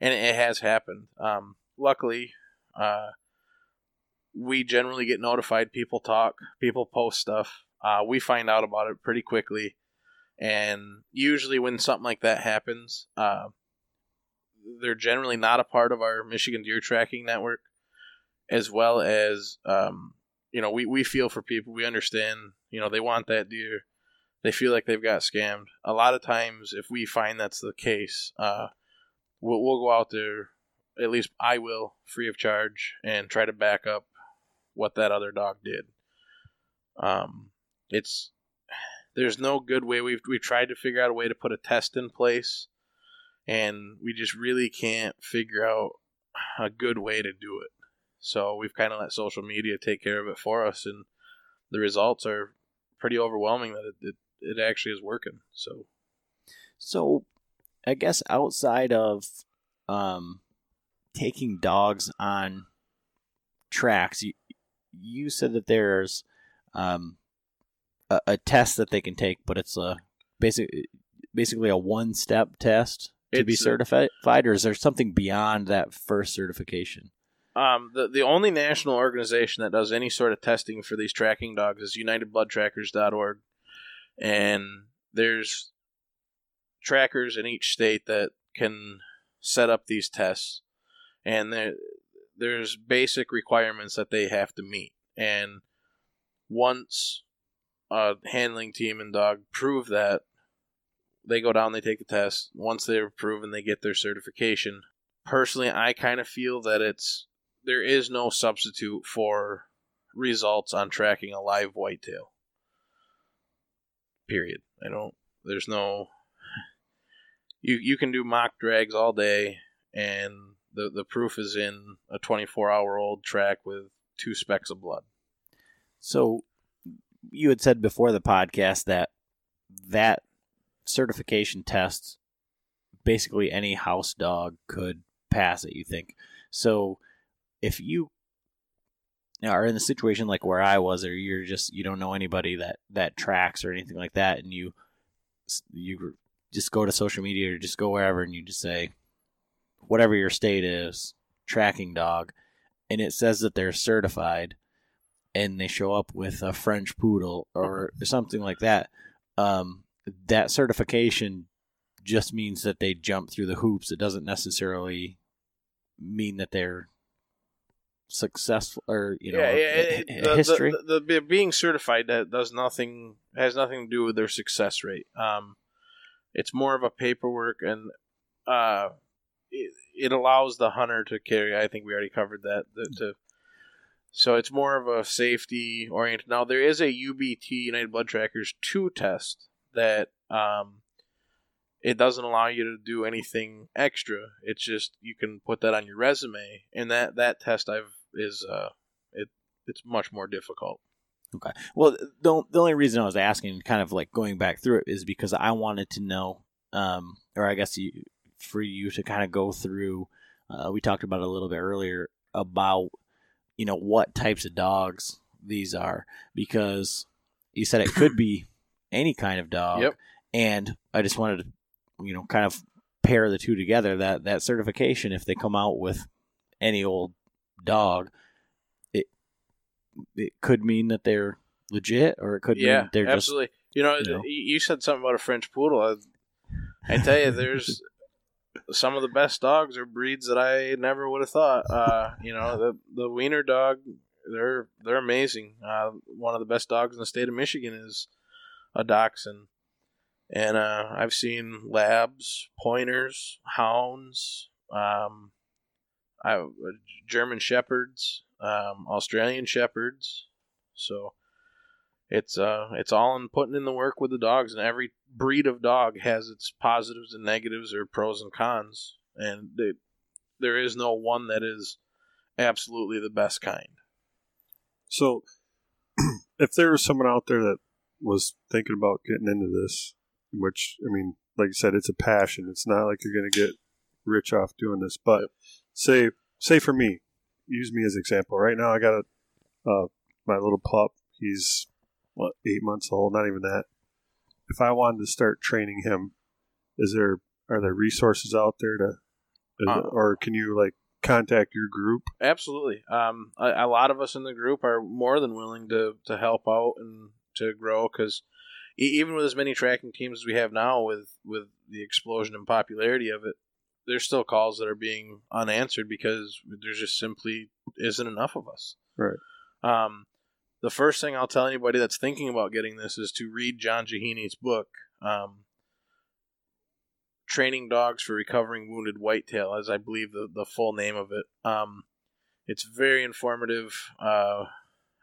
Speaker 4: and it has happened. Um, luckily, uh, we generally get notified. People talk, people post stuff. Uh, we find out about it pretty quickly, and usually when something like that happens, uh, they're generally not a part of our Michigan Deer Tracking Network, as well as um, you know we we feel for people. We understand. You know they want that deer they feel like they've got scammed. A lot of times, if we find that's the case, uh, we'll, we'll go out there. At least I will, free of charge, and try to back up what that other dog did. Um, it's there's no good way. We've we tried to figure out a way to put a test in place, and we just really can't figure out a good way to do it. So we've kind of let social media take care of it for us, and the results are pretty overwhelming that it, it, it actually is working. So
Speaker 3: So, I guess outside of um, taking dogs on tracks, you, you said that there's um, a, a test that they can take, but it's a basic, basically a one-step test to be
Speaker 4: a-
Speaker 3: certified, or is there something beyond that first certification?
Speaker 4: Um, the the only national organization that does any sort of testing for these tracking dogs is UnitedBloodTrackers.org, and there's trackers in each state that can set up these tests, and there there's basic requirements that they have to meet, and once a handling team and dog prove that, they go down, they take the test. Once they're proven, they get their certification. Personally, I kind of feel that it's there is no substitute for results on tracking a live whitetail. Period. I don't. There's no. You you can do mock drags all day, and the the proof is in a 24 hour old track with two specks of blood.
Speaker 3: So, you had said before the podcast that that certification tests basically any house dog could pass it. You think so? If you are in a situation like where I was, or you're just you don't know anybody that that tracks or anything like that, and you you just go to social media or just go wherever, and you just say whatever your state is, tracking dog, and it says that they're certified and they show up with a French poodle or something like that, um, that certification just means that they jump through the hoops. It doesn't necessarily mean that they're successful or you know
Speaker 4: yeah, yeah. it-
Speaker 3: hi-
Speaker 4: the,
Speaker 3: history.
Speaker 4: The, the, the being certified that does nothing has nothing to do with their success rate. Um, it's more of a paperwork, and uh, it, it allows the hunter to carry. I think we already covered that. The, to so it's more of a safety oriented. Now there is a UBT United Blood Trackers two test that um, it doesn't allow you to do anything extra. It's just you can put that on your resume, and that that test I've is uh it it's much more difficult.
Speaker 3: Okay. Well, the, the only reason I was asking, kind of like going back through it, is because I wanted to know, um, or I guess you, for you to kind of go through. Uh, we talked about a little bit earlier about, you know, what types of dogs these are, because you said it could be any kind of dog.
Speaker 4: Yep.
Speaker 3: And I just wanted to you know, kind of pair the two together. That that certification, if they come out with any old dog, it it could mean that they're legit, or it could
Speaker 4: yeah,
Speaker 3: mean they're
Speaker 4: absolutely. you know,
Speaker 3: you know.
Speaker 4: you you said something about a French poodle. I, I tell you, there's (laughs) some of the best dogs are breeds that I never would have thought. Uh, you know, the the wiener dog, they're they're amazing. Uh, one of the best dogs in the state of Michigan is a dachshund, and uh, I've seen labs, pointers, hounds, um, I, German shepherds, um, Australian shepherds. So it's uh it's all in putting in the work with the dogs, and every breed of dog has its positives and negatives or pros and cons, and they, there is no one that is absolutely the best kind.
Speaker 5: So, (clears throat) if there is someone out there that was thinking about getting into this, which I mean, like you said, it's a passion. It's not like you're going to get rich off doing this. But say, say for me, use me as example. Right now, I got a uh, my little pup. He's what eight months old. Not even that. If I wanted to start training him, is there are there resources out there to,
Speaker 4: Uh,
Speaker 5: or can you like contact your group?
Speaker 4: Absolutely. Um, a, a lot of us in the group are more than willing to, to help out and to grow because even with as many tracking teams as we have now, with with the explosion in popularity of it, there's still calls that are being unanswered because there's just simply isn't enough of us.
Speaker 5: Right.
Speaker 4: Um, the first thing I'll tell anybody that's thinking about getting this is to read John Jeanneney's book, um, Training Dogs for Recovering Wounded Whitetail, as I believe the, the full name of it. Um, it's very informative. Uh,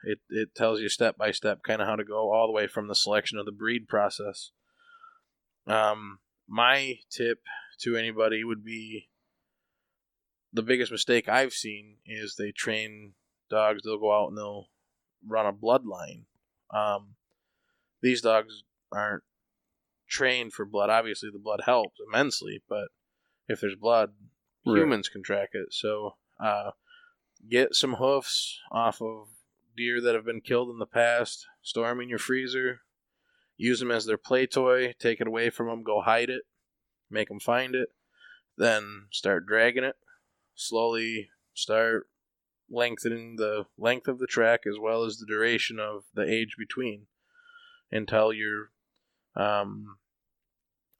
Speaker 4: it, it tells you step by step kind of how to go all the way from the selection of the breed process. Um, my tip to anybody would be the biggest mistake I've seen is they train dogs, they'll go out and they'll run a bloodline. Um, these dogs aren't trained for blood. Obviously, the blood helps immensely, but if there's blood,
Speaker 5: Right.
Speaker 4: humans can track it. So, uh, get some hoofs off of deer that have been killed in the past, store them in your freezer, use them as their play toy, take it away from them, go hide it, make them find it, then start dragging it, slowly start lengthening the length of the track as well as the duration of the age between until you're um,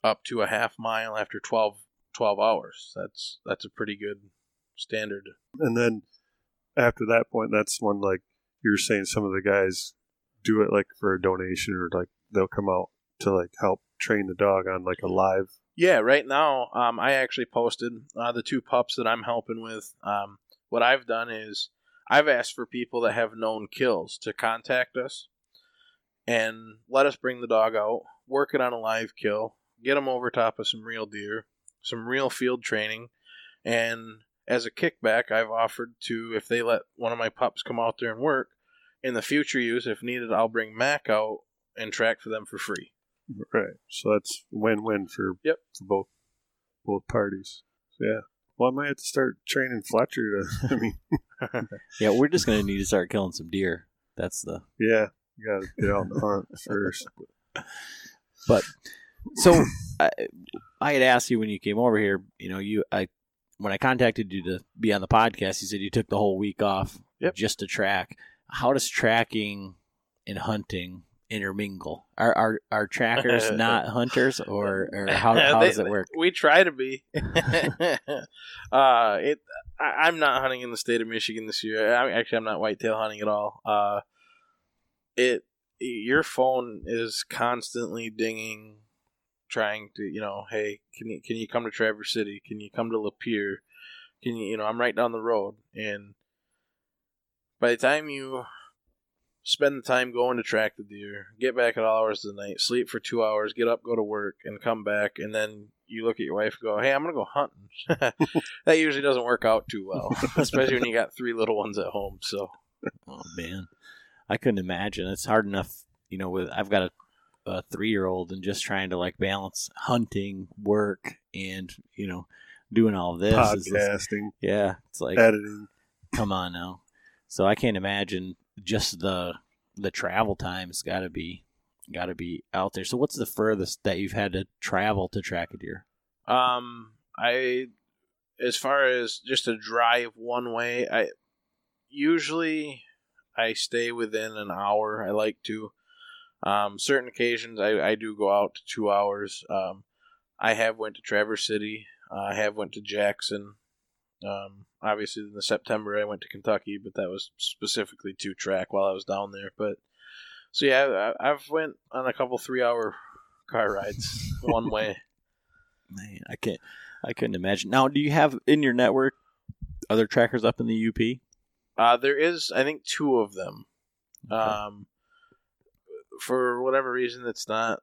Speaker 4: up to a half mile after 12, 12 hours. That's that's a pretty good standard.
Speaker 5: And then after that point, that's when like you're saying some of the guys do it like for a donation or like they'll come out to like help train the dog on like a live.
Speaker 4: Yeah, right now, um, I actually posted uh, the two pups that I'm helping with. Um, what I've done is I've asked for people that have known kills to contact us and let us bring the dog out, work it on a live kill, get them over top of some real deer, some real field training, and as a kickback, I've offered to, if they let one of my pups come out there and work, in the future use, if needed, I'll bring Mack out and track for them for free.
Speaker 5: Right. So that's win win for
Speaker 4: Yep.
Speaker 5: for both both parties. So, yeah. Well, I might have to start training Fletcher to. (laughs) I mean, (laughs)
Speaker 3: Yeah, we're just gonna need to start killing some deer. That's the
Speaker 5: yeah, you got to get out and hunt (laughs) first.
Speaker 3: But so. I, I had asked you when you came over here. You know, you I when I contacted you to be on the podcast, you said you took the whole week off
Speaker 4: Yep.
Speaker 3: just to track. How does tracking and hunting intermingle? Are are, are trackers (laughs) not hunters, or, or (laughs) how, how
Speaker 4: They-
Speaker 3: does it work?
Speaker 4: We try to be. (laughs) uh, it. I, I'm not hunting in the state of Michigan this year. I, actually, I'm not whitetail hunting at all. Uh, it. Your phone is constantly dinging, trying to, you know, hey, can you can you come to Traverse City? Can you come to Lapeer? Can you, you know, I'm right down the road, and by the time you spend the time going to track the deer, get back at all hours of the night, sleep for two hours, get up, go to work, and come back, and then you look at your wife and go, "Hey, I'm gonna go hunting." (laughs) that usually doesn't work out too well, (laughs) especially when you got three little ones at home. So
Speaker 3: Oh man, I couldn't imagine. It's hard enough, you know. With I've got a, a three year old and just trying to like balance hunting, work, and you know, doing all this. is just-
Speaker 5: Podcasting,
Speaker 3: yeah, it's like
Speaker 5: editing.
Speaker 3: come on now. So I can't imagine just the the travel time has got to be got to be out there. So what's the furthest that you've had to travel to track a deer?
Speaker 4: Um, I, as far as just a drive one way, I usually I stay within an hour. I like to. Um, certain occasions I, I do go out to two hours. Um, I have went to Traverse City. Uh, I have went to Jackson. Um, obviously in the September I went to Kentucky, but that was specifically to track while I was down there. But so yeah, I, I've went on a couple three hour car rides (laughs) one way.
Speaker 3: Man, I can't. I couldn't imagine. Now, do you have in your network other trackers up in the UP?
Speaker 4: Uh, there is, I think, two of them. Um, for whatever reason, it's not.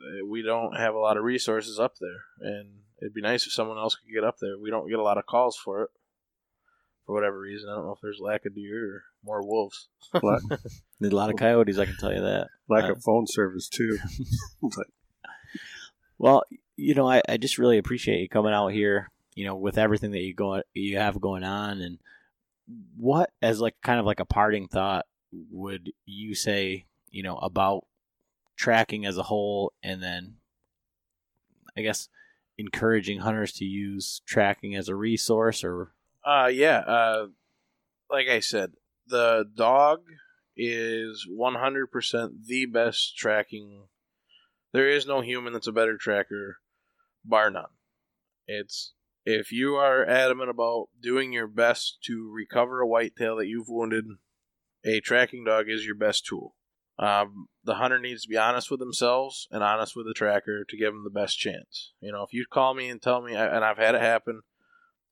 Speaker 4: uh, We don't have a lot of resources up there, and it'd be nice if someone else could get up there. We don't get a lot of calls for it, for whatever reason. I don't know if there's lack of deer or more wolves.
Speaker 5: Lack, (laughs)
Speaker 3: a lot of coyotes, I can tell you that.
Speaker 5: lack
Speaker 3: Uh,
Speaker 5: of phone service too. (laughs) (laughs)
Speaker 3: Well, you know, I, I just really appreciate you coming out here. You know, with everything that you go you have going on, and what as like kind of like a parting thought would you say? You know about tracking as a whole, and then I guess encouraging hunters to use tracking as a resource, or
Speaker 4: Uh, yeah. Uh, like I said, the dog is 100% the best tracking. There is no human that's a better tracker, bar none. It's if you are adamant about doing your best to recover a whitetail that you've wounded, a tracking dog is your best tool. Um, the hunter needs to be honest with themselves and honest with the tracker to give them the best chance. You know, if you call me and tell me, and I've had it happen,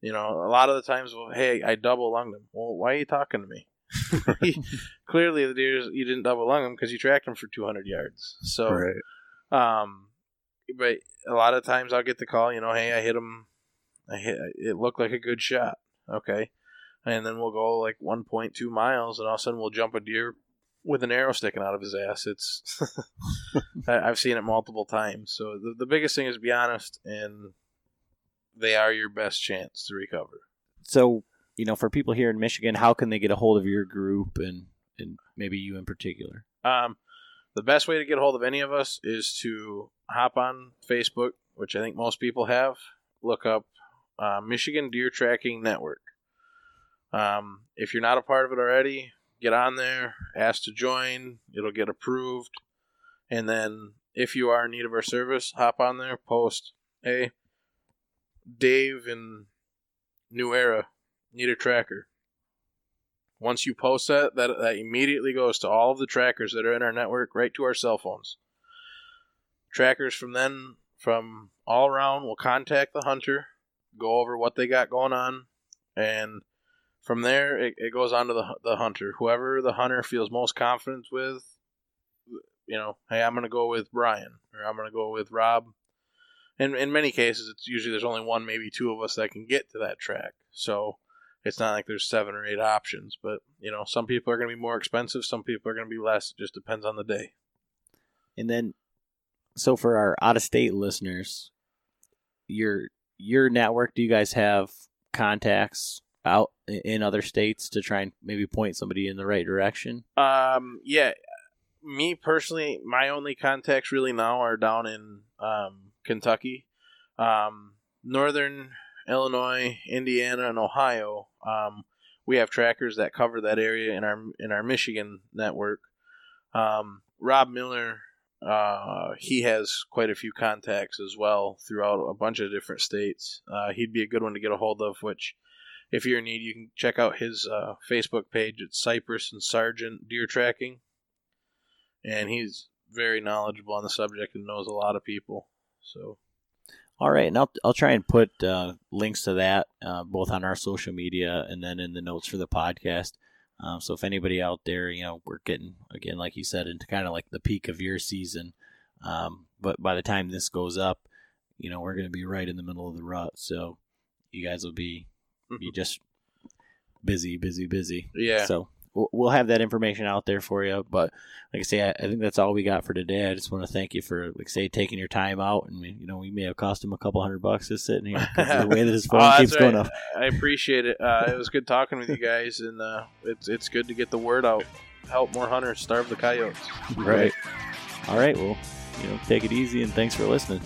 Speaker 4: you know, a lot of the times, well, hey, I double lunged him. Well, why are you talking to me? (laughs) (laughs) Clearly, the deer you didn't double lung him because you tracked him for 200 yards. So,
Speaker 5: right.
Speaker 4: um, but a lot of times I'll get the call, you know, hey, I hit him. I hit. It looked like a good shot. Okay, and then we'll go like 1.2 miles, and all of a sudden we'll jump a deer with an arrow sticking out of his ass. It's (laughs) I, I've seen it multiple times. So the the biggest thing is be honest, and they are your best chance to recover.
Speaker 3: so you know, for people here in Michigan, how can they get a hold of your group and and maybe you in particular?
Speaker 4: Um, the best way to get a hold of any of us is to hop on Facebook, which I think most people have. Look up uh, Michigan Deer Tracking Network. Um, if you're not a part of it already, get on there, ask to join. It'll get approved, and then if you are in need of our service, hop on there, post, "Hey, Dave in New Era need a tracker." Once you post that, that that immediately goes to all of the trackers that are in our network, right to our cell phones. Trackers from then, from all around, will contact the hunter, go over what they got going on, and from there it, it goes on to the the hunter. Whoever the hunter feels most confident with, you know, hey, I'm gonna go with Brian, or I'm gonna go with Rob. And in many cases, it's usually there's only one, maybe two of us that can get to that track. So it's not like there's seven or eight options, but you know, some people are going to be more expensive, some people are going to be less. It just depends on the day.
Speaker 3: And then, so for our out of state listeners, your your network, do you guys have contacts out in other states to try and maybe point somebody in the right direction?
Speaker 4: Um, yeah, me personally, my only contacts really now are down in um, Kentucky, um, northern Illinois, Indiana, and Ohio. Um, we have trackers that cover that area in our in our Michigan network. Um, Rob Miller, uh, he has quite a few contacts as well throughout a bunch of different states. Uh, he'd be a good one to get a hold of. Which, if you're in need, you can check out his uh, Facebook page. It's Cypress and Sargent Deer Tracking, and he's very knowledgeable on the subject and knows a lot of people. So
Speaker 3: All right, and I'll I'll try and put uh, links to that uh, both on our social media and then in the notes for the podcast. Um, so if anybody out there, you know, we're getting again, like you said, into kind of like the peak of your season. Um, but by the time this goes up, you know, we're going to be right in the middle of the rut. So you guys will be be just busy, busy, busy.
Speaker 4: yeah,
Speaker 3: So we'll- have that information out there for you. But like I say, I, I think that's all we got for today. I just want to thank you for, like say, taking your time out. And you know, we may have cost him a couple hundred bucks just sitting here the way that his (laughs) phone
Speaker 4: Oh,
Speaker 3: keeps going
Speaker 4: right.
Speaker 3: up.
Speaker 4: I appreciate it. Uh, it was good talking with you guys, and uh, it's it's good to get the word out. Help more hunters starve the coyotes.
Speaker 3: Right. All right. Well, you know, take it easy and thanks for listening.